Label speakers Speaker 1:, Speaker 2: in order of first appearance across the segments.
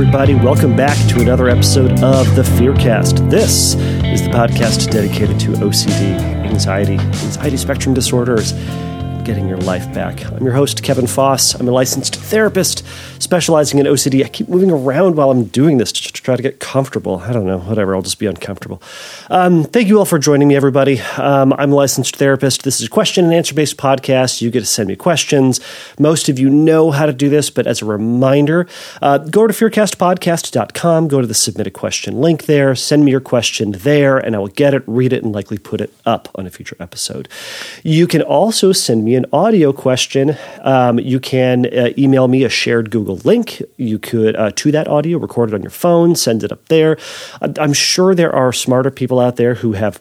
Speaker 1: everybody. Welcome back to another episode of the Fearcast. This is the podcast dedicated to OCD, anxiety, anxiety spectrum disorders, getting your life back. I'm your host, Kevin Foss. I'm a licensed therapist specializing in OCD. I keep moving around while I'm doing this to try to get comfortable. I don't know, whatever, I'll just be uncomfortable. Um, thank you all for joining me, everybody. Um, I'm a licensed therapist. This is a question and answer based podcast. You get to send me questions. Most of you know how to do this, but as a reminder, uh, go to fearcastpodcast.com, go to the submit a question link there, send me your question there, and I will get it, read it, and likely put it up on a future episode. You can also send me an audio question. Um, you can uh, email me a shared Google link. You could uh, to that audio, record it on your phone, send it up there. I'm sure there are smarter people out there who have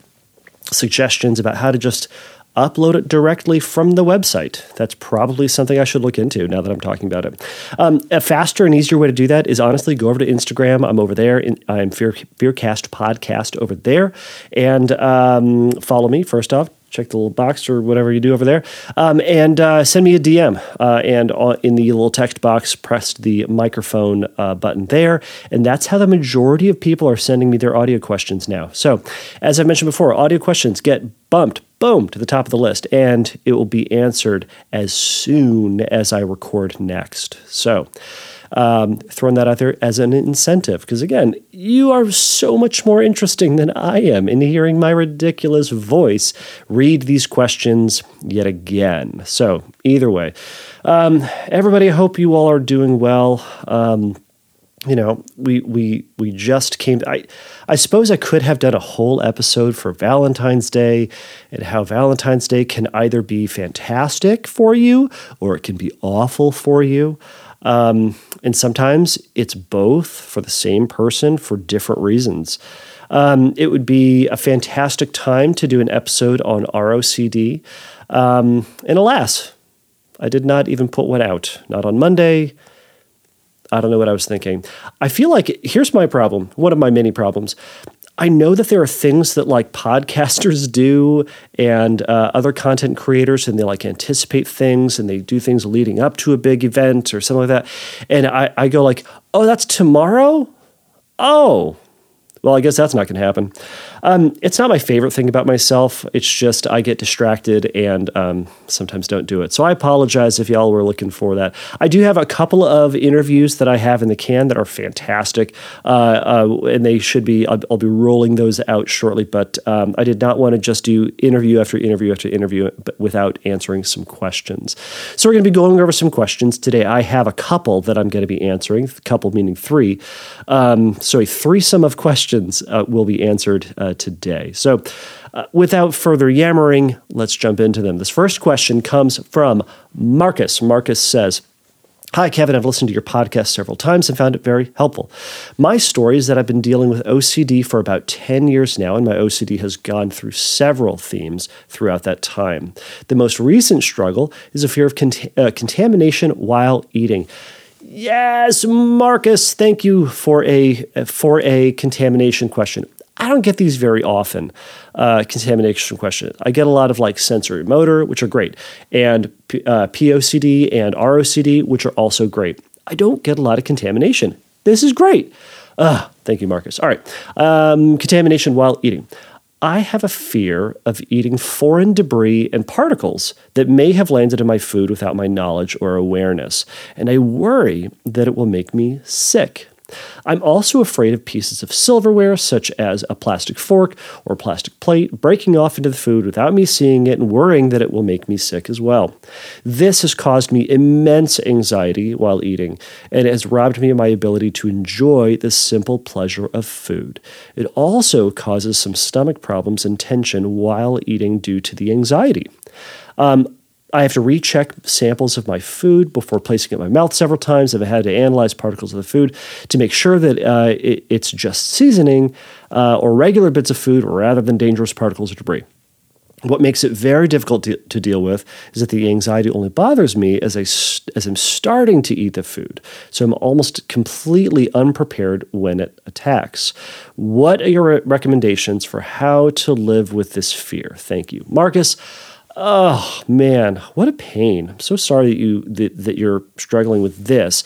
Speaker 1: suggestions about how to just upload it directly from the website. That's probably something I should look into now that I'm talking about it. Um, a faster and easier way to do that is honestly go over to Instagram. I'm over there. In, I'm Fear, Fearcast Podcast over there. And um, follow me, first off check the little box or whatever you do over there, um, and uh, send me a DM. Uh, and in the little text box, press the microphone uh, button there, and that's how the majority of people are sending me their audio questions now. So, as I mentioned before, audio questions get bumped, boom, to the top of the list, and it will be answered as soon as I record next. So um, throwing that out there as an incentive. Because again, you are so much more interesting than I am in hearing my ridiculous voice read these questions yet again. So, either way, um, everybody, I hope you all are doing well. Um, you know, we we we just came. I I suppose I could have done a whole episode for Valentine's Day and how Valentine's Day can either be fantastic for you or it can be awful for you. Um, and sometimes it's both for the same person for different reasons. Um, it would be a fantastic time to do an episode on ROCD. Um, and alas, I did not even put one out. Not on Monday. I don't know what I was thinking. I feel like here's my problem, one of my many problems. I know that there are things that like podcasters do and uh, other content creators, and they like anticipate things and they do things leading up to a big event or something like that. And I, I go like, oh, that's tomorrow? Oh, well, I guess that's not going to happen. Um, it's not my favorite thing about myself. It's just I get distracted and um, sometimes don't do it. So I apologize if y'all were looking for that. I do have a couple of interviews that I have in the can that are fantastic, uh, uh, and they should be. I'll, I'll, be rolling those out shortly. But um, I did not want to just do interview after interview after interview, without answering some questions. So we're going to be going over some questions today. I have a couple that I'm going to be answering. A couple meaning three. Um, so a threesome of questions uh, will be answered uh, today. So, uh, without further yammering, let's jump into them. This first question comes from Marcus. Marcus says, Hi, Kevin. I've listened to your podcast several times and found it very helpful. My story is that I've been dealing with OCD for about 10 years now, and my OCD has gone through several themes throughout that time. The most recent struggle is a fear of cont- uh, contamination while eating. Yes, Marcus, thank you for a for a contamination question. I don't get these very often, uh, contamination questions. I get a lot of like sensory motor, which are great, and uh, POCD and ROCD, which are also great. I don't get a lot of contamination. This is great. Uh, thank you, Marcus. All right. Um, contamination while eating. I have a fear of eating foreign debris and particles that may have landed in my food without my knowledge or awareness, and I worry that it will make me sick. I'm also afraid of pieces of silverware, such as a plastic fork or plastic plate, breaking off into the food without me seeing it and worrying that it will make me sick as well. This has caused me immense anxiety while eating, and it has robbed me of my ability to enjoy the simple pleasure of food. It also causes some stomach problems and tension while eating due to the anxiety. Um, I have to recheck samples of my food before placing it in my mouth several times. I've had to analyze particles of the food to make sure that uh, it, it's just seasoning uh, or regular bits of food rather than dangerous particles or debris. What makes it very difficult to, to, deal with is that the anxiety only bothers me as I as I'm starting to eat the food. So I'm almost completely unprepared when it attacks. What are your recommendations for how to live with this fear? Thank you, Marcus. Oh man, what a pain! I'm so sorry that you that, that you're struggling with this.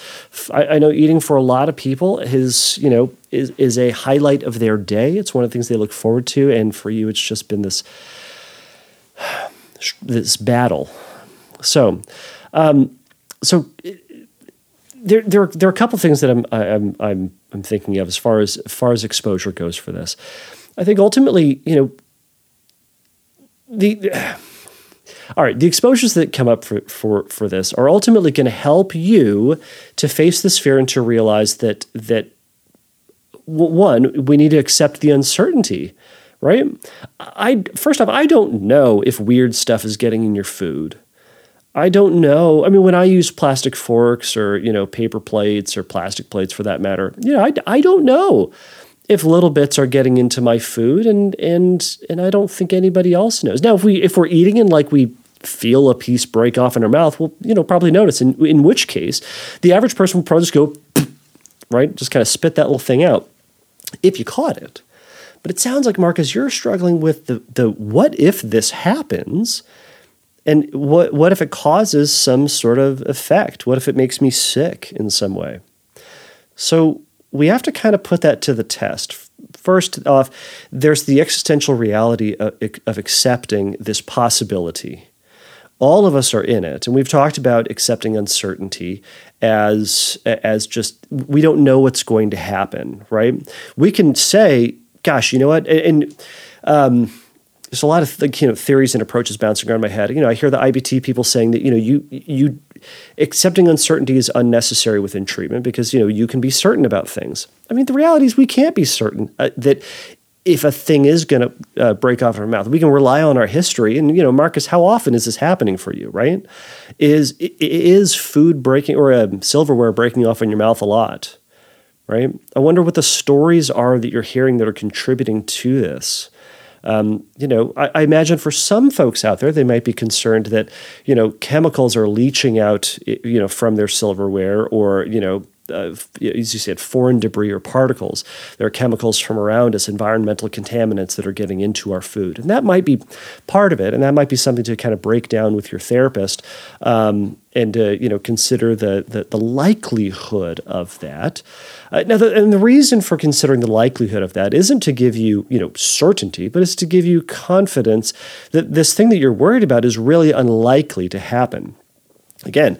Speaker 1: I, I, know eating for a lot of people is you know is is a highlight of their day. It's one of the things they look forward to, and for you, it's just been this this battle. So, um, so there there there are a couple things that I'm I'm I'm I'm thinking of as far as, as far as exposure goes for this. I think ultimately, you know, the all right, the exposures that come up for, for, for this are ultimately going to help you to face this fear and to realize that that one, we need to accept the uncertainty, right? I first off, I don't know if weird stuff is getting in your food. I don't know. I mean, when I use plastic forks or you know paper plates or plastic plates for that matter, you know, I, I don't know if little bits are getting into my food and and and I don't think anybody else knows. Now if we if we're eating and like we feel a piece break off in our mouth, we'll you know probably notice. In in which case, the average person will probably just go right, just kind of spit that little thing out if you caught it. But it sounds like Marcus, you're struggling with the the what if this happens, and what what if it causes some sort of effect? What if it makes me sick in some way? So we have to kind of put that to the test. First off, there's the existential reality of, of, accepting this possibility. All of us are in it, and we've talked about accepting uncertainty as as just we don't know what's going to happen, right? We can say, "Gosh, you know what?" and, and um, there's a lot of you know theories and approaches bouncing around my head. You know, I hear the IBT people saying that you know you you accepting uncertainty is unnecessary within treatment because you know you can be certain about things. I mean, the reality is we can't be certain uh, that if a thing is going to uh, break off our mouth, we can rely on our history. And you know, Marcus, how often is this happening for you? Right? Is is food breaking or um, silverware breaking off in your mouth a lot? Right? I wonder what the stories are that you're hearing that are contributing to this. Um, you know, I, I, imagine for some folks out there, they might be concerned that you know chemicals are leaching out, you know, from their silverware, or you know, uh, as you said, foreign debris or particles. There are chemicals from around us, environmental contaminants that are getting into our food, and that might be part of it, and that might be something to kind of break down with your therapist, um, and uh, you know, consider the, the, the likelihood of that. Uh, now, the, and the reason for considering the likelihood of that isn't to give you you know certainty, but it's to give you confidence that this thing that you're worried about is really unlikely to happen. Again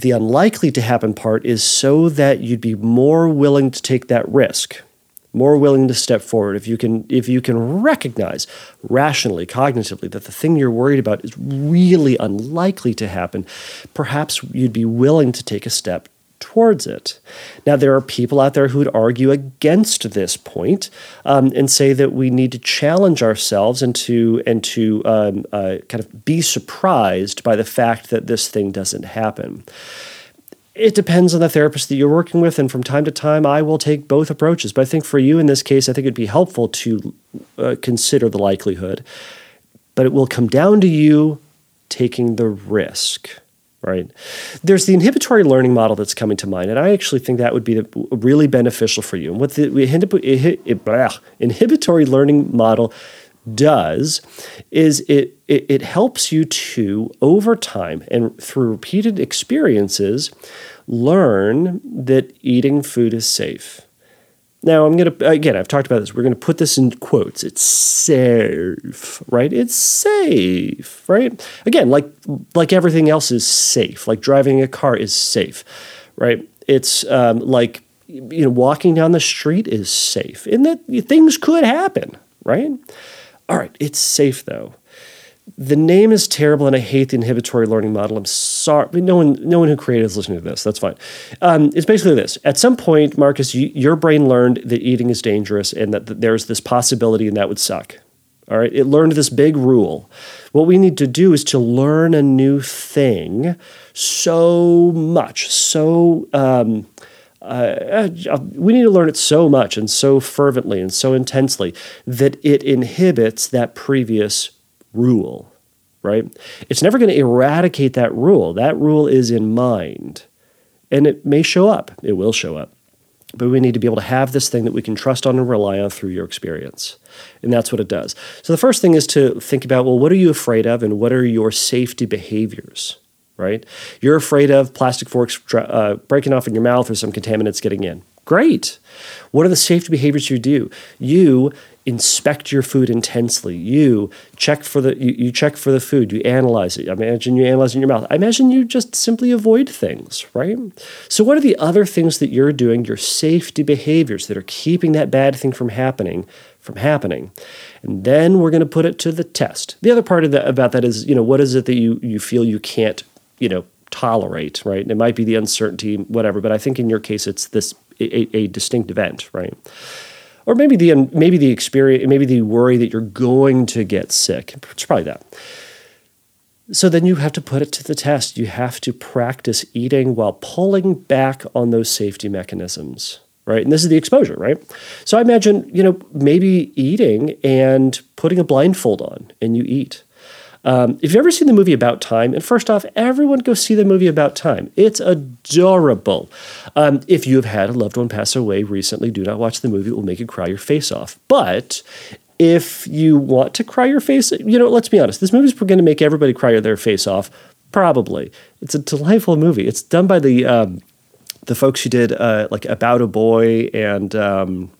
Speaker 1: the unlikely to happen part is so that you'd be more willing to take that risk more willing to step forward. If you can if you can recognize rationally cognitively that the thing you're worried about is really unlikely to happen perhaps you'd be willing to take a step towards it. Now, there are people out there who would argue against this point, um, and say that we need to challenge ourselves and to and to um, uh, kind of be surprised by the fact that this thing doesn't happen. It depends on the therapist that you're working with, and from time to time, I will take both approaches. But I think for you in this case, I think it'd be helpful to uh, consider the likelihood, but it will come down to you taking the risk right? There's the inhibitory learning model that's coming to mind, and I actually think that would be really beneficial for you. And what the eh, inhibitory learning model does is it, it, it helps you to, over time and through repeated experiences, learn that eating food is safe now, I'm to, again, I've talked about this. We're to put this in quotes. It's safe, right? It's safe, right? Again, like, like everything else is safe, like driving a car is safe, right? It's um, like, you know, walking down the street is safe, In that things could happen, right? All right, it's safe though the name is terrible and I hate the inhibitory learning model. I'm sorry. No one, no one who created is listening to this. That's fine. Um, it's basically this. At some point, Marcus, you, your brain learned that eating is dangerous and that, that there's this possibility and that would suck. All right. It learned this big rule. What we need to do is to learn a new thing so much, so. Um, uh, uh, we need to learn it so much and so fervently and so intensely that it inhibits that previous rule, right? It's never going to eradicate that rule. That rule is in mind. And it may show up, it will show up. but we need to be able to have this thing that we can trust on and rely on through your experience. And that's what it does. So the first thing is to think about well, what are you afraid of and what are your safety behaviors? Right? You're afraid of plastic forks uh, breaking off in your mouth or some contaminants getting in. Great. What are the safety behaviors you do? You inspect your food intensely. You check for the you, you check for the food. You analyze it. I imagine you analyze in your mouth. I imagine you just simply avoid things, right? So what are the other things that you're doing? Your safety behaviors that are keeping that bad thing from happening from happening. And then we're going to put it to the test. The other part of that about that is, you know, what is it that you you feel you can't, you know, tolerate, right? It might be the uncertainty, whatever, but I think in your case it's this a, a distinct event, right? or maybe the um, maybe the experience, maybe the worry that you're going to get sick. It's probably that. So then you have to put it to the test. You have to practice eating while pulling back on those safety mechanisms, right? And this is the exposure, right? So I imagine, you know, maybe eating and putting a blindfold on and you eat. Um, if you've ever seen the movie About Time, and first off, everyone go see the movie About Time. It's adorable. Um, if you have had a loved one pass away recently, do not watch the movie. It will make you cry your face off. But if you want to cry your face, you know, let's be honest, this movie is going to make everybody cry their face off. Probably. It's a delightful movie. It's done by the um, the folks who did uh, like About a Boy and um,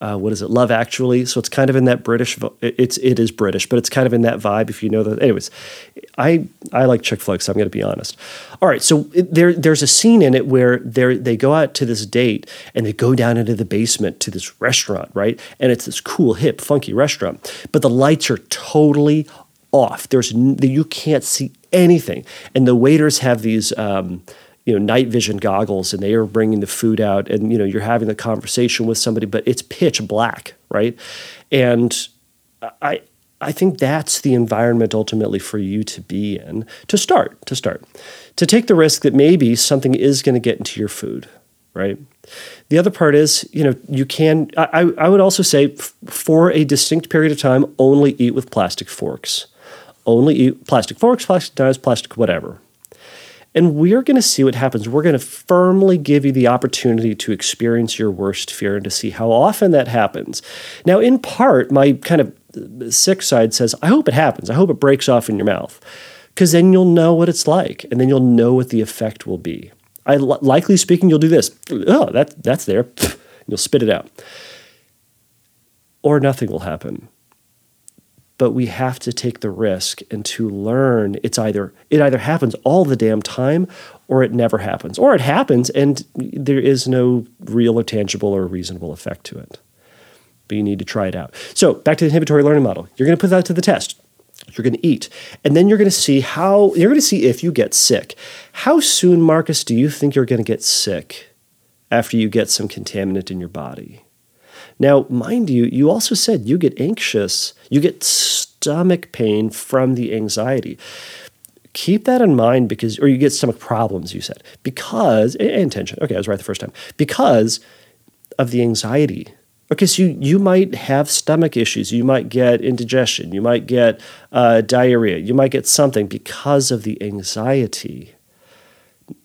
Speaker 1: uh, what is it, Love Actually. So it's kind of in that British. It's it is British, but it's kind of in that vibe. If you know that, anyways, I I like chick flicks. I'm going to be honest. All right, so there there's a scene in it where they they go out to this date and they go down into the basement to this restaurant, right? And it's this cool, hip, funky restaurant, but the lights are totally off. There's you can't see anything, and the waiters have these. Um, you know night vision goggles and they are bringing the food out and you know you're having the conversation with somebody but it's pitch black right? And i i think that's the environment ultimately for you to be in to start to start. To take the risk that maybe something is going to get into your food right? The other part is you know you can i, I would also say for a distinct period of time only eat with plastic forks. Only eat plastic forks plastic knives plastic whatever and we're going to see what happens. We're going to firmly give you the opportunity to experience your worst fear and to see how often that happens. Now, in part, my kind of uh, sick side says, I hope it happens. I hope it breaks off in your mouth because then you'll know what it's like and then you'll know what the effect will be. I likely speaking, you'll do this. Oh, that that's there. You'll spit it out. Or nothing will happen but we have to take the risk and to learn it's either it either happens all the damn time or it never happens. Or it happens and there is no real or tangible or reasonable effect to it. But you need to try it out. So back to the inhibitory learning model. You're going to put that to the test. You're going to eat. And then you're going to see how you're going to see if you get sick. How soon marcus do you think you're going to get sick after you get some contaminant in your body now, mind you, you also said you get anxious, you get stomach pain from the anxiety. Keep that in mind because, or you get stomach problems, you said, because, and tension. Okay, I was right the first time. Because of the anxiety. Okay, so you, you might have stomach issues. You might get indigestion. You might get uh, diarrhea. You might get something because of the anxiety.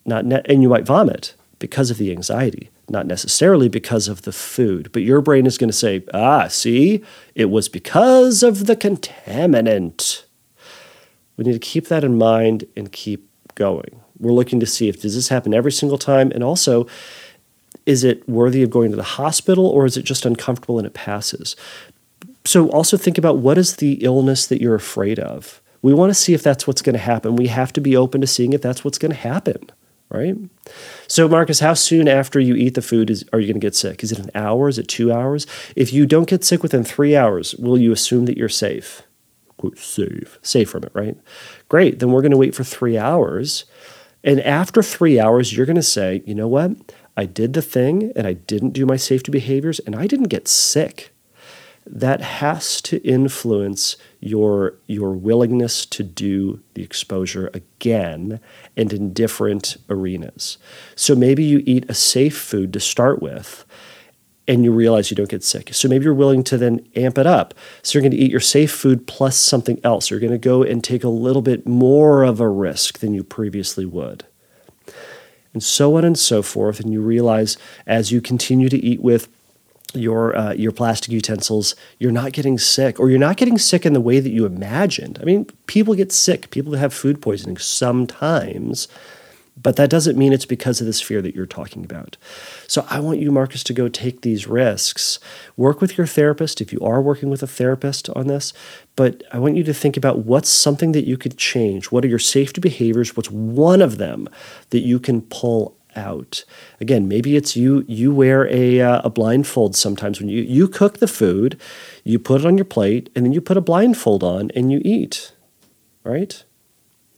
Speaker 1: Not and you might vomit because of the anxiety not necessarily because of the food, but your brain is going to say, ah, see, it was because of the contaminant. We need to keep that in mind and keep going. We're looking to see if does this happen every single time and also is it worthy of going to the hospital or is it just uncomfortable and it passes? So also think about what is the illness that you're afraid of. We want to see if that's what's going to happen. We have to be open to seeing if that's what's going to happen right? So, Marcus, how soon after you eat the food is, are you going to get sick? Is it an hour? Is it two hours? If you don't get sick within three hours, will you assume that you're safe? Quote, safe. Safe from it, right? Great. Then we're going to wait for three hours. And after three hours, you're going to say, you know what? I did the thing and I didn't do my safety behaviors and I didn't get sick that has to influence your your willingness to do the exposure again and in different arenas. So maybe you eat a safe food to start with and you realize you don't get sick. So maybe you're willing to then amp it up. So you're going to eat your safe food plus something else. You're going to go and take a little bit more of a risk than you previously would. and so on and so forth. And you realize as you continue to eat with your uh, your plastic utensils, you're not getting sick, or you're not getting sick in the way that you imagined. I mean, people get sick. People have food poisoning sometimes, but that doesn't mean it's because of this fear that you're talking about. So I want you, Marcus, to go take these risks. Work with your therapist if you are working with a therapist on this. But I want you to think about what's something that you could change. What are your safety behaviors? What's one of them that you can pull out. Again, maybe it's you you wear a uh, a blindfold sometimes when you you cook the food, you put it on your plate and then you put a blindfold on and you eat. Right?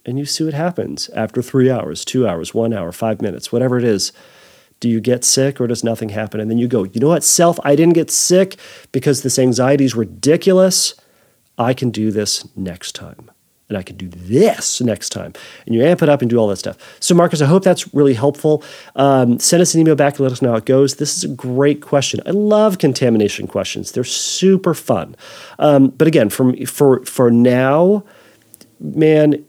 Speaker 1: And you see what happens after 3 hours, 2 hours, 1 hour, 5 minutes, whatever it is. Do you get sick or does nothing happen? And then you go, "You know what, self, I didn't get sick because this anxiety is ridiculous. I can do this next time." And I can do this next time. And you amp it up and do all that stuff. So, Marcus, I hope that's really helpful. Um, send us an email back and let us know how it goes. This is a great question. I love contamination questions, they're super fun. Um, but again, from, for, for now, man,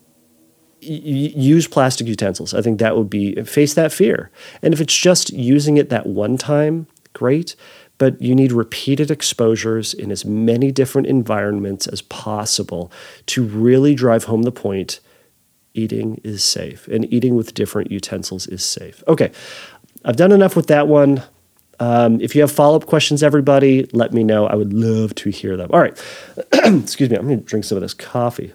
Speaker 1: use plastic utensils. I think that would be face that fear. And if it's just using it that one time, great but you need repeated exposures in as many different environments as possible to really drive home the point eating is safe and eating with different utensils is safe. Okay, I've done enough with that one. Um, if you have follow up questions, everybody, let me know. I would love to hear them. All right, excuse me, I'm going to drink some of this coffee.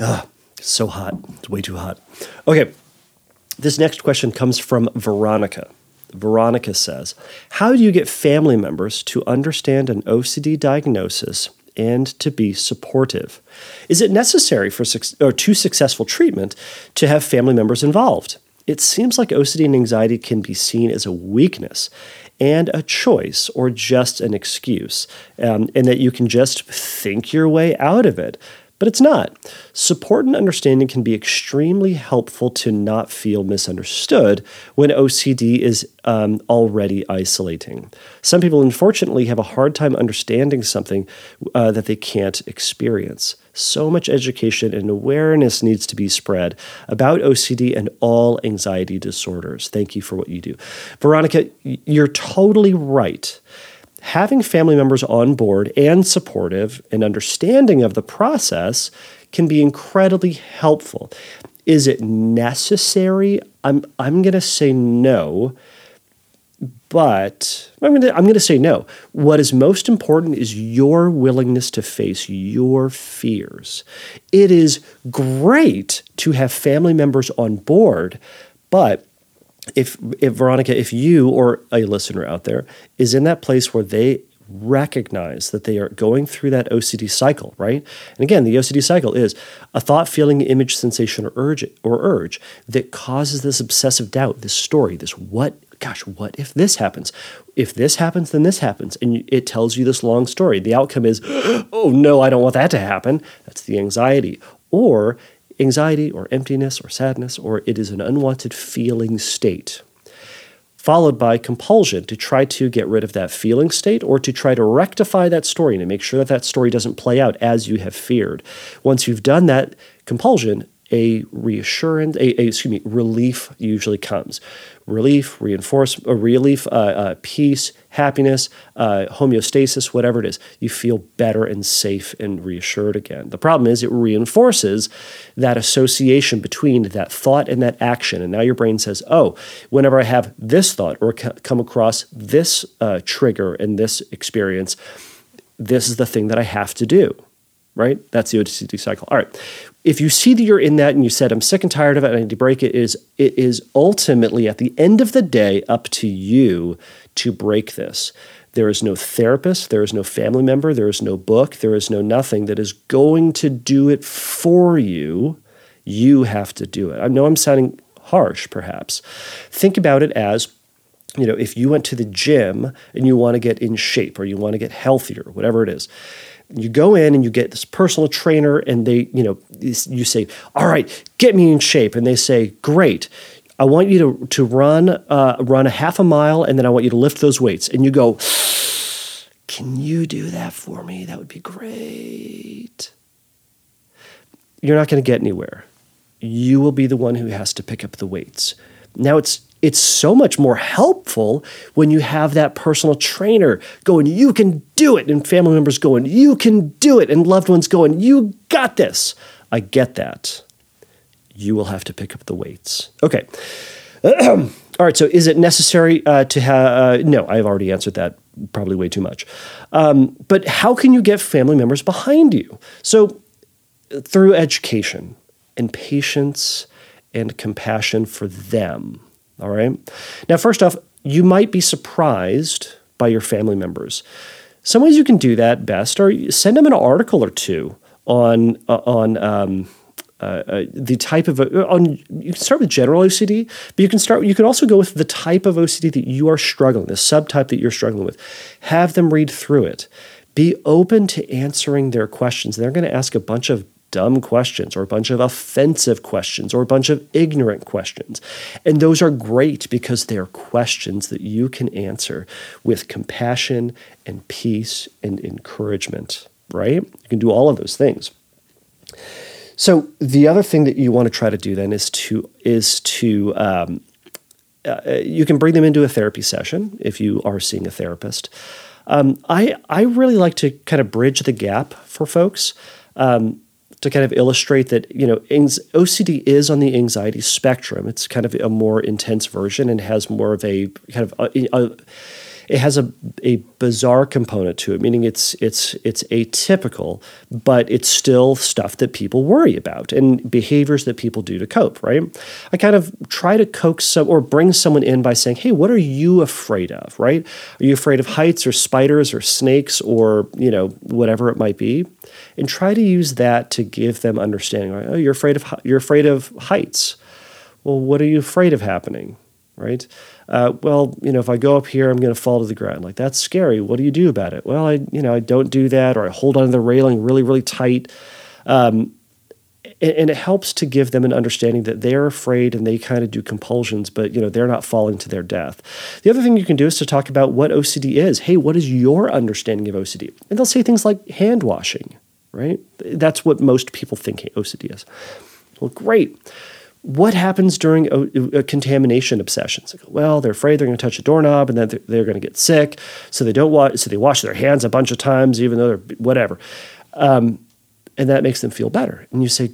Speaker 1: Ah, it's so hot. It's way too hot. Okay, this next question comes from Veronica. Veronica says, How do you get family members to understand an OCD diagnosis and to be supportive? Is it necessary for or to successful treatment to have family members involved? It seems like OCD and anxiety can be seen as a weakness and a choice or just an excuse, um, and that you can just think your way out of it but it's not. Support and understanding can be extremely helpful to not feel misunderstood when OCD is um, already isolating. Some people, unfortunately, have a hard time understanding something uh, that they can't experience. So much education and awareness needs to be spread about OCD and all anxiety disorders. Thank you for what you do. Veronica, you're totally right having family members on board and supportive and understanding of the process can be incredibly helpful. Is it necessary? I'm I'm going to say no. But I'm going to I'm going to say no. What is most important is your willingness to face your fears. It is great to have family members on board, but if if Veronica, if you or a listener out there is in that place where they recognize that they are going through that OCD cycle, right? And again, the OCD cycle is a thought, feeling, image, sensation, or urge or urge that causes this obsessive doubt, this story, this what gosh, what if this happens? If this happens, then this happens. And it tells you this long story. The outcome is, oh no, I don't want that to happen. That's the anxiety. Or anxiety or emptiness or sadness, or it is an unwanted feeling state. Followed by compulsion to try to get rid of that feeling state or to try to rectify that story and to make sure that that story doesn't play out as you have feared. Once you've done that compulsion, a reassurance, a, a, excuse me, relief usually comes. Relief, reinforce, a relief, uh, uh, peace, happiness, uh, homeostasis, whatever it is. You feel better and safe and reassured again. The problem is it reinforces that association between that thought and that action. And now your brain says, oh, whenever I have this thought or come across this uh, trigger and this experience, this is the thing that I have to do right? That's the OCD cycle. All right. If you see that you're in that and you said, I'm sick and tired of it, I need to break it, is it is ultimately at the end of the day up to you to break this. There is no therapist, there is no family member, there is no book, there is no nothing that is going to do it for you. You have to do it. I know I'm sounding harsh, perhaps. Think about it as you know, if you went to the gym and you want to get in shape or you want to get healthier, whatever it is, you go in and you get this personal trainer and they you know you say all right get me in shape. And they say great. I want you to, to run uh, run a half a mile and then i want you to lift those weights. And you go can you do that for me? That would be great. You're not going to get anywhere. You will be the one who has to pick up the weights. Now it's it's so much more helpful when you have that personal trainer going, you can do it, and family members going, you can do it, and loved ones going, you got this. I get that. You will have to pick up the weights. Okay. All right. So, is it necessary uh, to have? Uh, no, I've already answered that. Probably way too much. Um, but how can you get family members behind you? So, through education and patience and compassion for them. All right. Now, first off, you might be surprised by your family members. Some ways you can do that best are send them an article or two on uh, on um, uh, uh, the type of uh, on you can start with general OCD, but you can start you can also go with the type of OCD that you are struggling, the subtype that you're struggling with. Have them read through it. Be open to answering their questions. They're going to ask a bunch of dumb questions or a bunch of offensive questions or a bunch of ignorant questions. And those are great because they're questions that you can answer with compassion and peace and encouragement, right? You can do all of those things. So the other thing that you want to try to do then is to is to um, uh, you can bring them into a therapy session if you are seeing a therapist. Um, I I really like to kind of bridge the gap for folks. Um, to kind of illustrate that you know OCD is on the anxiety spectrum. It's kind of a more intense version and has more of a kind of uh, a, a, it has a, a bizarre component to it, meaning it's it's it's atypical, but it's still stuff that people worry about and behaviors that people do to cope. Right? I kind of try to coax some or bring someone in by saying, "Hey, what are you afraid of? Right? Are you afraid of heights or spiders or snakes or you know whatever it might be?" And try to use that to give them understanding. Right? Oh, you're afraid of you're afraid of heights. Well, what are you afraid of happening? Right? Uh, well, you know, if I go up here, I'm going to fall to the ground. Like that's scary. What do you do about it? Well, I, you know, I don't do that, or I hold onto the railing really, really tight. Um, and, and it helps to give them an understanding that they're afraid and they kind of do compulsions, but you know they're not falling to their death. The other thing you can do is to talk about what OCD is. Hey, what is your understanding of OCD? And they'll say things like hand washing, right? That's what most people think OCD is. Well, great what happens during a, a contamination obsessions? Well, they're afraid they're going to touch a doorknob and then they're, they're going to get sick, so they don't wash. So they wash their hands a bunch of times, even though they're whatever, um, and that makes them feel better. And you say,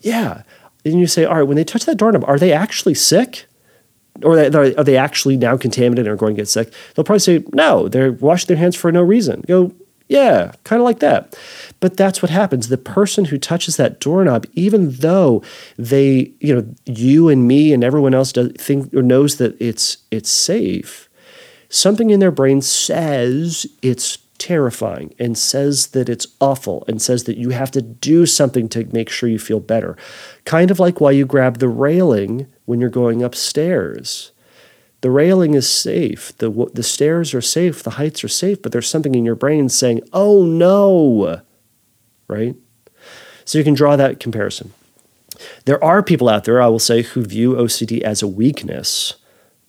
Speaker 1: yeah, and you say, all right, when they touch that doorknob, are they actually sick? Or are they actually now contaminated or going to get sick? They'll probably say, no, they're washing their hands for no reason. Go, yeah, kind of like that. But that's what happens. The person who touches that doorknob, even though they, you know, you and me and everyone else does think or knows that it's it's safe, something in their brain says it's terrifying and says that it's awful and says that you have to do something to make sure you feel better. Kind of like why you grab the railing when you're going upstairs the railing is safe, the, the stairs are safe, the heights are safe, but there's something in your brain saying, oh no, right? So you can draw that comparison. There are people out there, I will say, who view OCD as a weakness,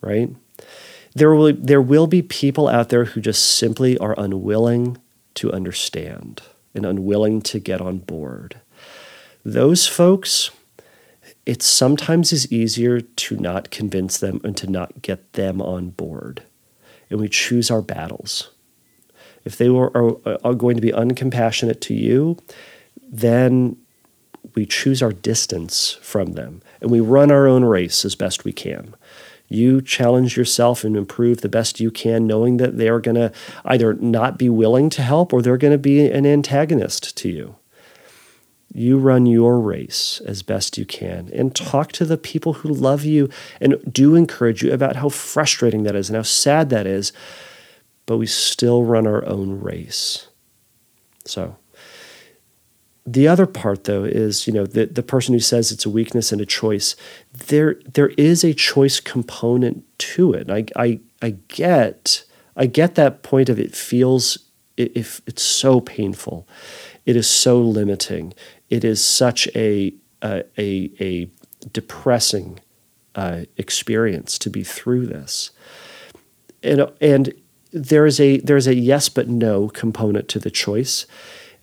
Speaker 1: right? There will, there will be people out there who just simply are unwilling to understand and unwilling to get on board. Those folks, it sometimes is easier to not convince them and to not get them on board. And we choose our battles. If they were, are, are going to be uncompassionate to you, then we choose our distance from them and we run our own race as best we can. You challenge yourself and improve the best you can, knowing that they are going to either not be willing to help or they're going to be an antagonist to you you run your race as best you can and talk to the people who love you and do encourage you about how frustrating that is and how sad that is. But we still run our own race. So, the other part though is you know the, the person who says it's a weakness and a choice there there is a choice component to it I, I i get i get that point of it feels if it's so painful it is so limiting it is such a a, a, a depressing uh, experience to be through this, and and there is a there is a yes but no component to the choice,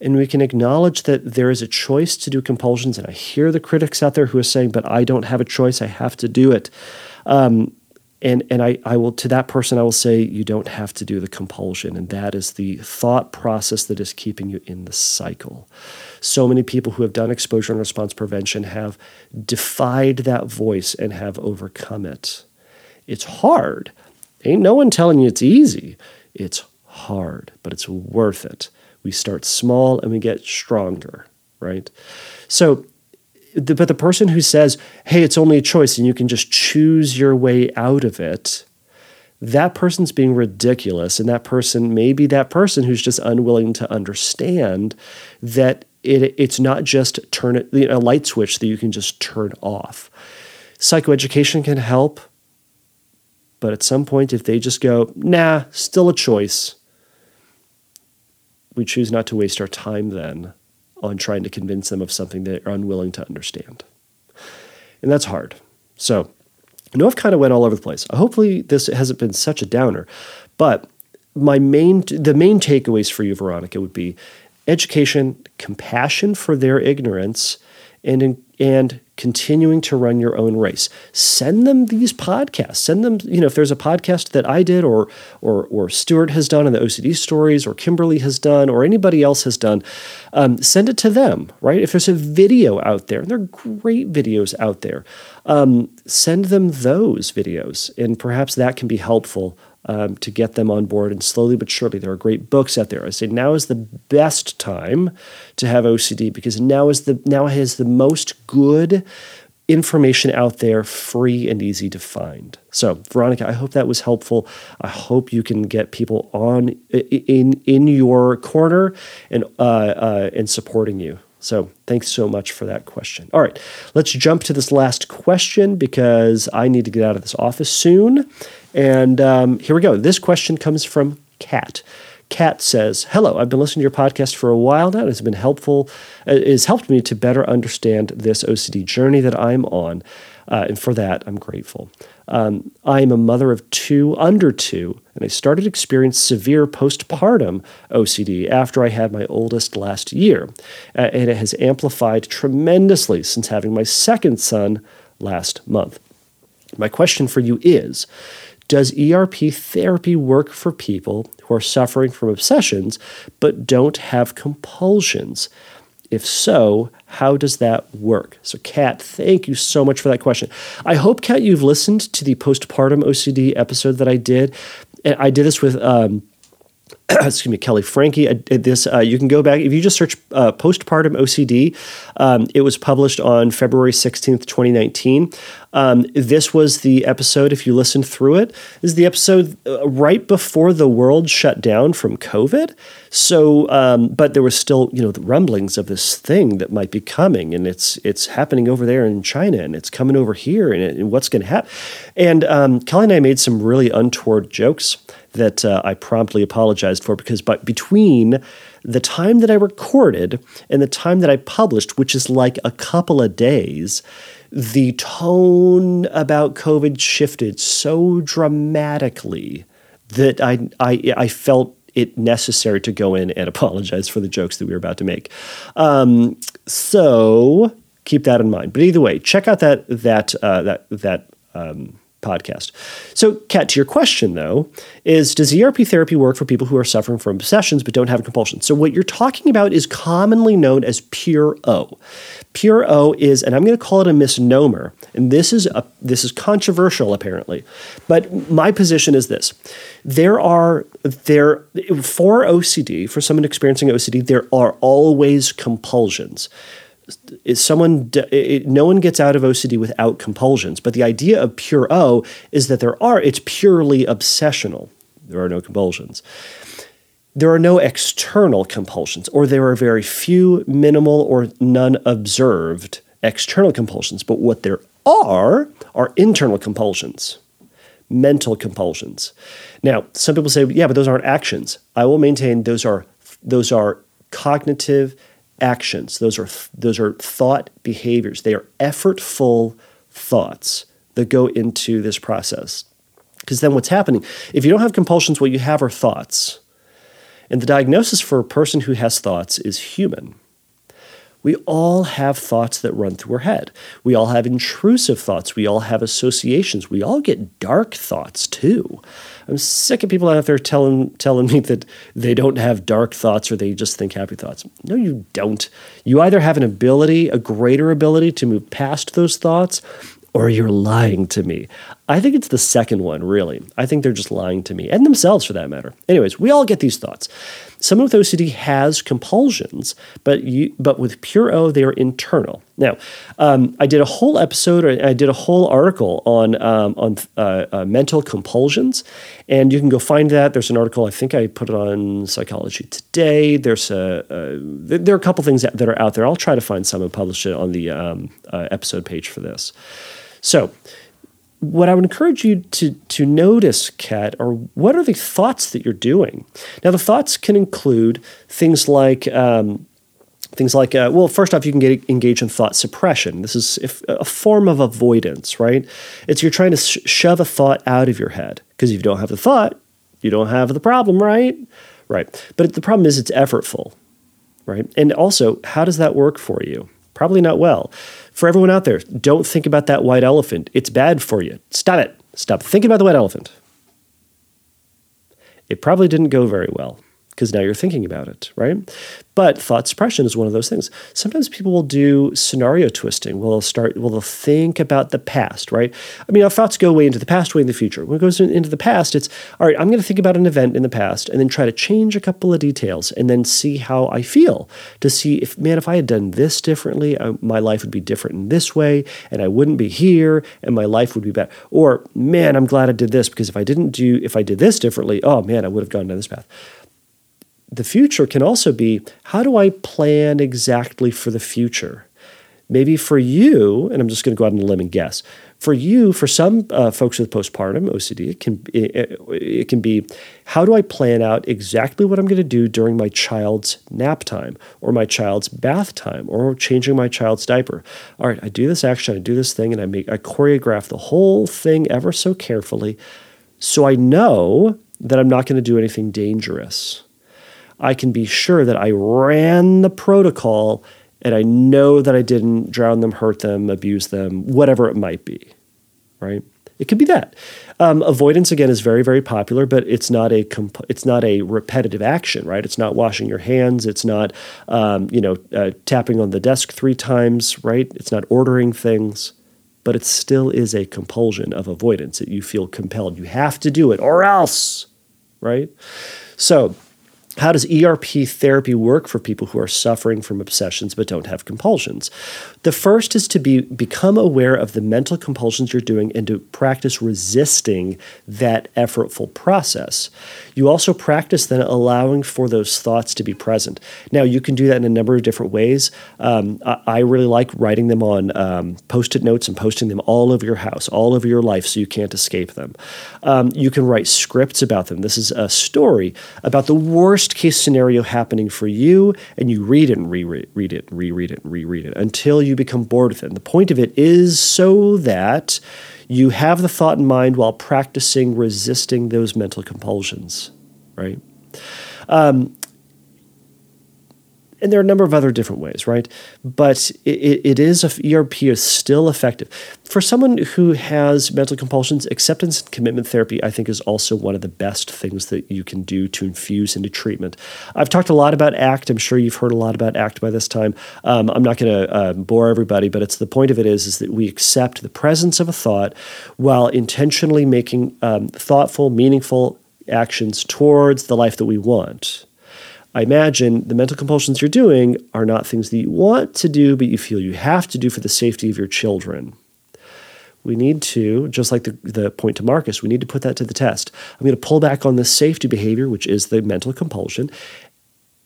Speaker 1: and we can acknowledge that there is a choice to do compulsions. And I hear the critics out there who are saying, but I don't have a choice, I have to do it. Um, and and I, I will to that person I will say you don't have to do the compulsion and that is the thought process that is keeping you in the cycle. So many people who have done exposure and response prevention have defied that voice and have overcome it. It's hard. Ain't no one telling you it's easy. It's hard, but it's worth it. We start small and we get stronger, right? So the, but the person who says, hey, it's only a choice and you can just choose your way out of it, that person's being ridiculous. And that person may be that person who's just unwilling to understand that it, it's not just turn it, a light switch that you can just turn off. Psychoeducation can help, but at some point, if they just go, nah, still a choice, we choose not to waste our time then on trying to convince them of something they are unwilling to understand. And that's hard. So I know I've kind of went all over the place. Hopefully this hasn't been such a downer, but my main the main takeaways for you, Veronica, would be education, compassion for their ignorance, and and continuing to run your own race. Send them these podcasts. Send them, you know, if there's a podcast that I did or or or Stuart has done in the OCD stories or Kimberly has done or anybody else has done, um, send it to them, right? If there's a video out there, and there are great videos out there. Um, send them those videos, and perhaps that can be helpful um, to get them on board. And slowly but surely, there are great books out there. I say now is the best time to have OCD because now is the now has the most good information out there, free and easy to find. So, Veronica, I hope that was helpful. I hope you can get people on in in your corner and uh, uh, and supporting you. So, thanks so much for that question. All right, let's jump to this last question because I need to get out of this office soon. And um, here we go. This question comes from Kat. Kat says, "Hello, I've been listening to your podcast for a while now. It has been helpful. Uh, it has helped me to better understand this OCD journey that I'm on, uh, and for that I'm grateful. Um, I am a mother of two, under two, and I started experiencing severe postpartum OCD after I had my oldest last year, uh, and it has amplified tremendously since having my second son last month. My question for you is." Does ERP therapy work for people who are suffering from obsessions but don't have compulsions? If so, how does that work? So, Kat, thank you so much for that question. I hope, Kat, you've listened to the postpartum OCD episode that I did. I did this with um, excuse me, Kelly Frankie. Uh, this uh, you can go back if you just search uh, postpartum OCD. Um, it was published on February sixteenth, twenty nineteen. Um, this was the episode. If you listened through it, this is the episode uh, right before the world shut down from COVID. So, um, but there was still you know the rumblings of this thing that might be coming, and it's it's happening over there in China, and it's coming over here, and, and what's going to happen. And um, Kelly and I made some really untoward jokes that uh, I promptly apologized for because but between the time that I recorded and the time that I published, which is like a couple of days, the tone about COVID shifted so dramatically that I I, I felt it necessary to go in and apologize for the jokes that we were about to make. Um, so keep that in mind. But either way, check out that that uh, that that. Um, podcast. So, Kat, to your question though, is does ERP therapy work for people who are suffering from obsessions but don't have compulsions? So, what you're talking about is commonly known as pure O. Pure O is, and I'm going to call it a misnomer, and this is a, this is controversial apparently, but my position is this: there are there for OCD for someone experiencing OCD, there are always compulsions is someone it, no one gets out of OCD without compulsions but the idea of pure O is that there are it's purely obsessional. There are no compulsions. There are no external compulsions or there are very few minimal or none observed external compulsions but what there are are internal compulsions mental compulsions. Now some people say yeah but those aren't actions. I will maintain those are those are cognitive actions. Those are those are thought behaviors. They are effortful thoughts that go into this process. Because then what's happening, if you don't have compulsions, what you have are thoughts. And the diagnosis for a person who has thoughts is human. We all have thoughts that run through our head. We all have intrusive thoughts. We all have associations. We all get dark thoughts too. I'm sick of people out there telling telling me that they don't have dark thoughts or they just think happy thoughts. No, you don't. You either have an ability, a greater ability to move past those thoughts, or you're lying to me. I think it's the second one, really. I think they're just lying to me and themselves for that matter. Anyways, we all get these thoughts. Someone with OCD has compulsions, but you, but with pure O, they are internal. Now, um, I did a whole episode, or I did a whole article on um, on uh, uh, mental compulsions, and you can go find that. There's an article. I think I put it on Psychology Today. There's a, there are a couple things that, that, are out there. I'll try to find some and publish it on the um, uh, episode page for this. So what I would encourage you to, to notice, Kat, are what are the thoughts that you're doing? Now, the thoughts can include things like um, things like uh, well, first off, you can get engaged in thought suppression. This is if, a form of avoidance, right? It's you're trying to sh- shove a thought out of your head because if you don't have the thought, you don't have the problem, right? Right. But the problem is it's effortful, right? And also, how does that work for you? Probably not well. For everyone out there, don't think about that white elephant. It's bad for you. Stop it. Stop thinking about the white elephant. It probably didn't go very well because now you're thinking about it, right? But thought suppression is one of those things. Sometimes people will do scenario twisting. Well, they'll start, well, they'll think about the past, right? I mean, our thoughts go way into the past, way in the future. When it goes into the past, it's, all right, I'm going to think about an event in the past and then try to change a couple of details and then see how I feel to see if, man, if I had done this differently, uh, my life would be different in this way and I wouldn't be here and my life would be better. Or, man, I'm glad I did this because if I didn't do, if I did this differently, oh man, I would have gone down this path the future can also be how do I plan exactly for the future? Maybe for you, and I'm just going to go out on a limb and guess. For you, for some uh, folks with postpartum OCD, it can it, it can be how do I plan out exactly what I'm going to do during my child's nap time, or my child's bath time, or changing my child's diaper. All right, I do this action, I do this thing, and I make I choreograph the whole thing ever so carefully, so I know that I'm not going to do anything dangerous. I can be sure that I ran the protocol and I know that I didn't drown them, hurt them, abuse them, whatever it might be, right? It could be that. Um, avoidance again is very, very popular, but it's not a comp- it's not a repetitive action, right? It's not washing your hands. It's not um, you know uh, tapping on the desk three times, right? It's not ordering things, but it still is a compulsion of avoidance that you feel compelled. You have to do it, or else, right? So how does ERP therapy work for people who are suffering from obsessions but don't have compulsions? The first is to be become aware of the mental compulsions you're doing and to practice resisting that effortful process. You also practice then allowing for those thoughts to be present. Now, you can do that in a number of different ways. Um, I, I, really like writing them on um, post it notes and posting them all over your house, all over your life, so you can't escape them. Um, you can write scripts about them. This is a story about the worst case scenario happening for you, and you read it and reread it, and reread it, and reread it until you become bored with it. And the point of it is so that you have the thought in mind while practicing resisting those mental compulsions, right? Um, and there are a number of other different ways, right? But it, it is a, ERP is still effective for someone who has mental compulsions. Acceptance and commitment therapy, I think, is also one of the best things that you can do to infuse into treatment. I've talked a lot about ACT. I'm sure you've heard a lot about ACT by this time. Um, I'm not going to uh, bore everybody, but it's the point of it is is that we accept the presence of a thought while intentionally making um, thoughtful, meaningful actions towards the life that we want. I imagine the mental compulsions you're doing are not things that you want to do, but you feel you have to do for the safety of your children. We need to, just like the, the point to Marcus, we need to put that to the test. I'm going to pull back on the safety behavior, which is the mental compulsion,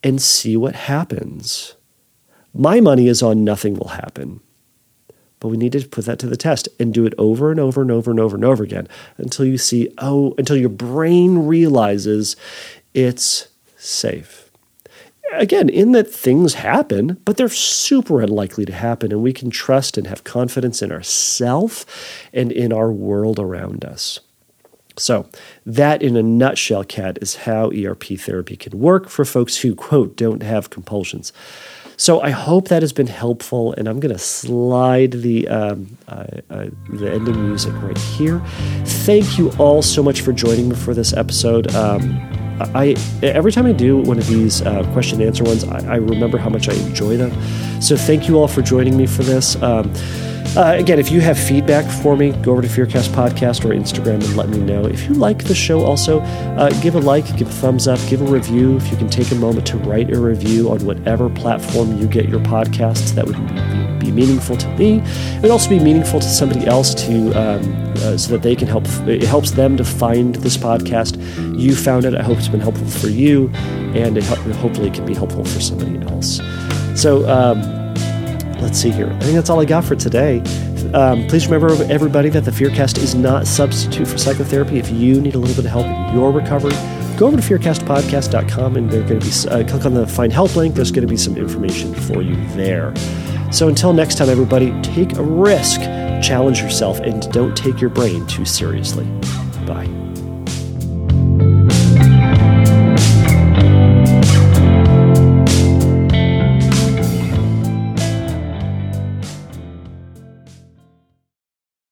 Speaker 1: and see what happens. My money is on nothing will happen. But we need to put that to the test and do it over and over and over and over and over again until you see, oh, until your brain realizes it's safe again, in that things happen, but they're super unlikely to happen, and we can trust and have confidence in ourself and in our world around us. So, that in a nutshell, Kat, is how ERP therapy can work for folks who, quote, don't have compulsions. So I hope that has been helpful, and I'm going to slide the um, uh, uh, the ending music right here. Thank you all so much for joining me for this episode. Um, I every time I do one of these uh, question and answer ones, I, I, remember how much I enjoy them. So thank you all for joining me for this. Um, uh, again, if you have feedback for me, go over to Fearcast Podcast or Instagram and let me know. If you like the show, also uh, give a like, give a thumbs up, give a review. If you can take a moment to write a review on whatever platform you get your podcasts, that would be, meaningful to me. It would also be meaningful to somebody else to um, uh, so that they can help. It helps them to find this podcast. You found it. I hope it's been helpful for you, and it hopefully it can be helpful for somebody else. So. Um, let's see here. I think that's all I got for today. Um, please remember, everybody, that the Fearcast is not substitute for psychotherapy. If you need a little bit of help in your recovery, go over to fearcastpodcast.com and they're going to be uh, click on the find help link. There's going to be some information for you there. So until next time, everybody, take a risk, challenge yourself, and don't take your brain too seriously. Bye.